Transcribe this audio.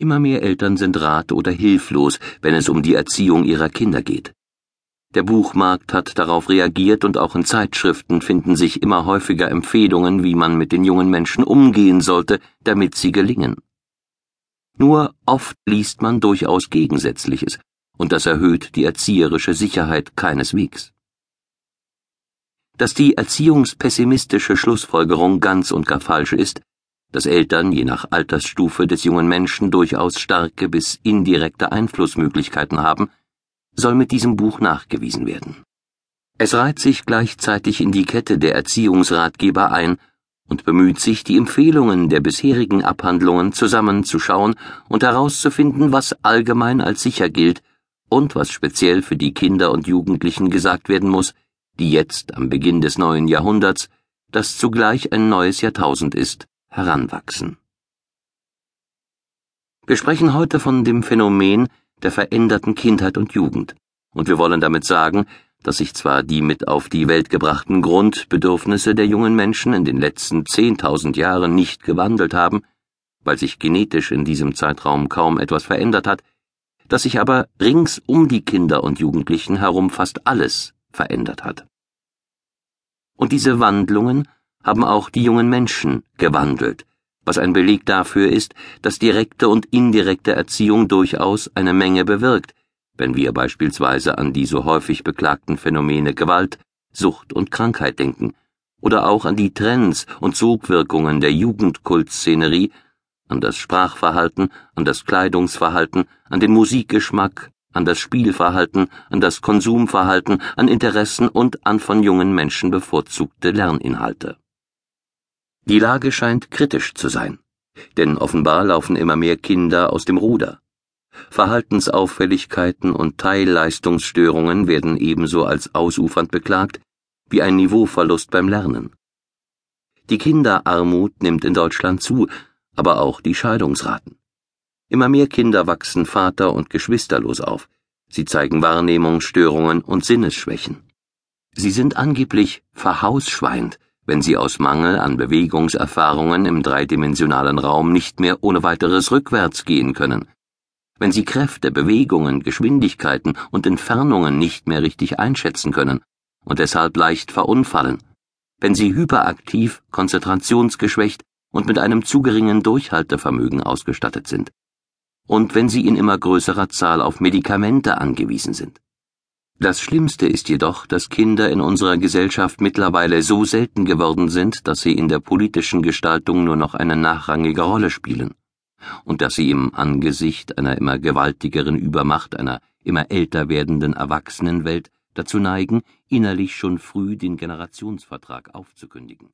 Immer mehr Eltern sind rat- oder hilflos, wenn es um die Erziehung ihrer Kinder geht. Der Buchmarkt hat darauf reagiert und auch in Zeitschriften finden sich immer häufiger Empfehlungen, wie man mit den jungen Menschen umgehen sollte, damit sie gelingen. Nur oft liest man durchaus Gegensätzliches, und das erhöht die erzieherische Sicherheit keineswegs. Dass die erziehungspessimistische Schlussfolgerung ganz und gar falsch ist, dass Eltern je nach Altersstufe des jungen Menschen durchaus starke bis indirekte Einflussmöglichkeiten haben, soll mit diesem Buch nachgewiesen werden. Es reiht sich gleichzeitig in die Kette der Erziehungsratgeber ein und bemüht sich, die Empfehlungen der bisherigen Abhandlungen zusammenzuschauen und herauszufinden, was allgemein als sicher gilt und was speziell für die Kinder und Jugendlichen gesagt werden muss, die jetzt am Beginn des neuen Jahrhunderts, das zugleich ein neues Jahrtausend ist, heranwachsen. Wir sprechen heute von dem Phänomen der veränderten Kindheit und Jugend, und wir wollen damit sagen, dass sich zwar die mit auf die Welt gebrachten Grundbedürfnisse der jungen Menschen in den letzten zehntausend Jahren nicht gewandelt haben, weil sich genetisch in diesem Zeitraum kaum etwas verändert hat, dass sich aber rings um die Kinder und Jugendlichen herum fast alles verändert hat. Und diese Wandlungen haben auch die jungen Menschen gewandelt, was ein Beleg dafür ist, dass direkte und indirekte Erziehung durchaus eine Menge bewirkt, wenn wir beispielsweise an die so häufig beklagten Phänomene Gewalt, Sucht und Krankheit denken, oder auch an die Trends und Sogwirkungen der Jugendkultszenerie, an das Sprachverhalten, an das Kleidungsverhalten, an den Musikgeschmack, an das Spielverhalten, an das Konsumverhalten, an Interessen und an von jungen Menschen bevorzugte Lerninhalte. Die Lage scheint kritisch zu sein, denn offenbar laufen immer mehr Kinder aus dem Ruder. Verhaltensauffälligkeiten und Teilleistungsstörungen werden ebenso als ausufernd beklagt wie ein Niveauverlust beim Lernen. Die Kinderarmut nimmt in Deutschland zu, aber auch die Scheidungsraten. Immer mehr Kinder wachsen vater- und geschwisterlos auf. Sie zeigen Wahrnehmungsstörungen und Sinnesschwächen. Sie sind angeblich verhausschweint, wenn sie aus Mangel an Bewegungserfahrungen im dreidimensionalen Raum nicht mehr ohne weiteres rückwärts gehen können. Wenn sie Kräfte, Bewegungen, Geschwindigkeiten und Entfernungen nicht mehr richtig einschätzen können und deshalb leicht verunfallen, wenn sie hyperaktiv, konzentrationsgeschwächt und mit einem zu geringen Durchhaltevermögen ausgestattet sind, und wenn sie in immer größerer Zahl auf Medikamente angewiesen sind. Das Schlimmste ist jedoch, dass Kinder in unserer Gesellschaft mittlerweile so selten geworden sind, dass sie in der politischen Gestaltung nur noch eine nachrangige Rolle spielen. Und dass sie im Angesicht einer immer gewaltigeren Übermacht einer immer älter werdenden Erwachsenenwelt dazu neigen, innerlich schon früh den Generationsvertrag aufzukündigen